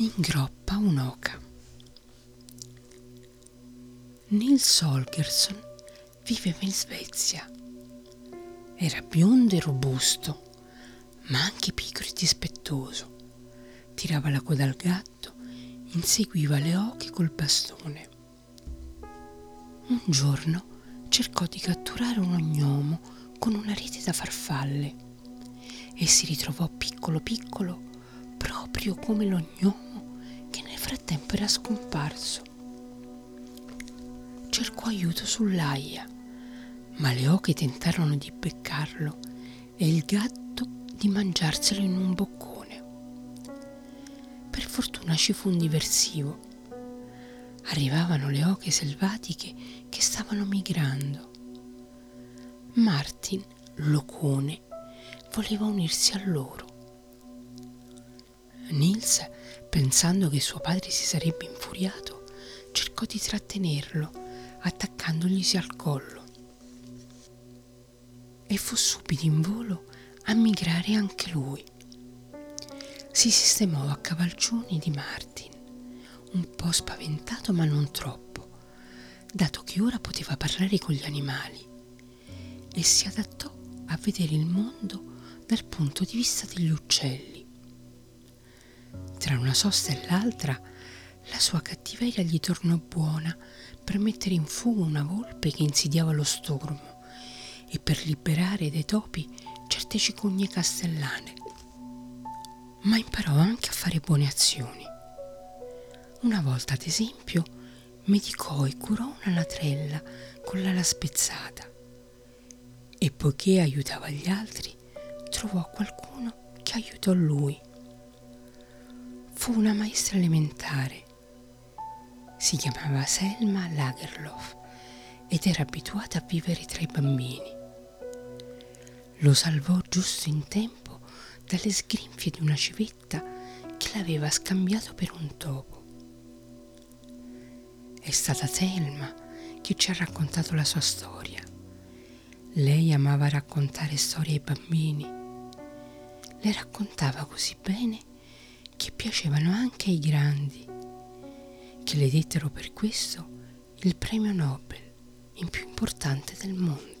ingroppa un'oca. Nils Holgersson viveva in Svezia. Era biondo e robusto, ma anche pigro e dispettoso. Tirava la coda al gatto, inseguiva le oche col bastone. Un giorno cercò di catturare un ognomo con una rete da farfalle e si ritrovò piccolo piccolo proprio come l'ognomo era scomparso. Cercò aiuto sull'aia, ma le oche tentarono di beccarlo e il gatto di mangiarselo in un boccone. Per fortuna ci fu un diversivo arrivavano le oche selvatiche che stavano migrando. Martin, locone, voleva unirsi a loro. Nils, pensando che suo padre si sarebbe infuriato, cercò di trattenerlo, attaccandoglisi al collo. E fu subito in volo a migrare anche lui. Si sistemò a cavalcioni di Martin un po' spaventato ma non troppo, dato che ora poteva parlare con gli animali e si adattò a vedere il mondo dal punto di vista degli uccelli. Tra una sosta e l'altra, la sua cattiveria gli tornò buona per mettere in fuga una volpe che insidiava lo stormo e per liberare dai topi certe cicogne castellane. Ma imparò anche a fare buone azioni. Una volta, ad esempio, medicò e curò una latrella con l'ala spezzata e poiché aiutava gli altri, trovò qualcuno che aiutò lui. Fu una maestra elementare. Si chiamava Selma Lagerlof ed era abituata a vivere tra i bambini. Lo salvò giusto in tempo dalle sgrinfie di una civetta che l'aveva scambiato per un topo. È stata Selma che ci ha raccontato la sua storia. Lei amava raccontare storie ai bambini. Le raccontava così bene che piacevano anche ai grandi, che le dettero per questo il premio Nobel in più importante del mondo.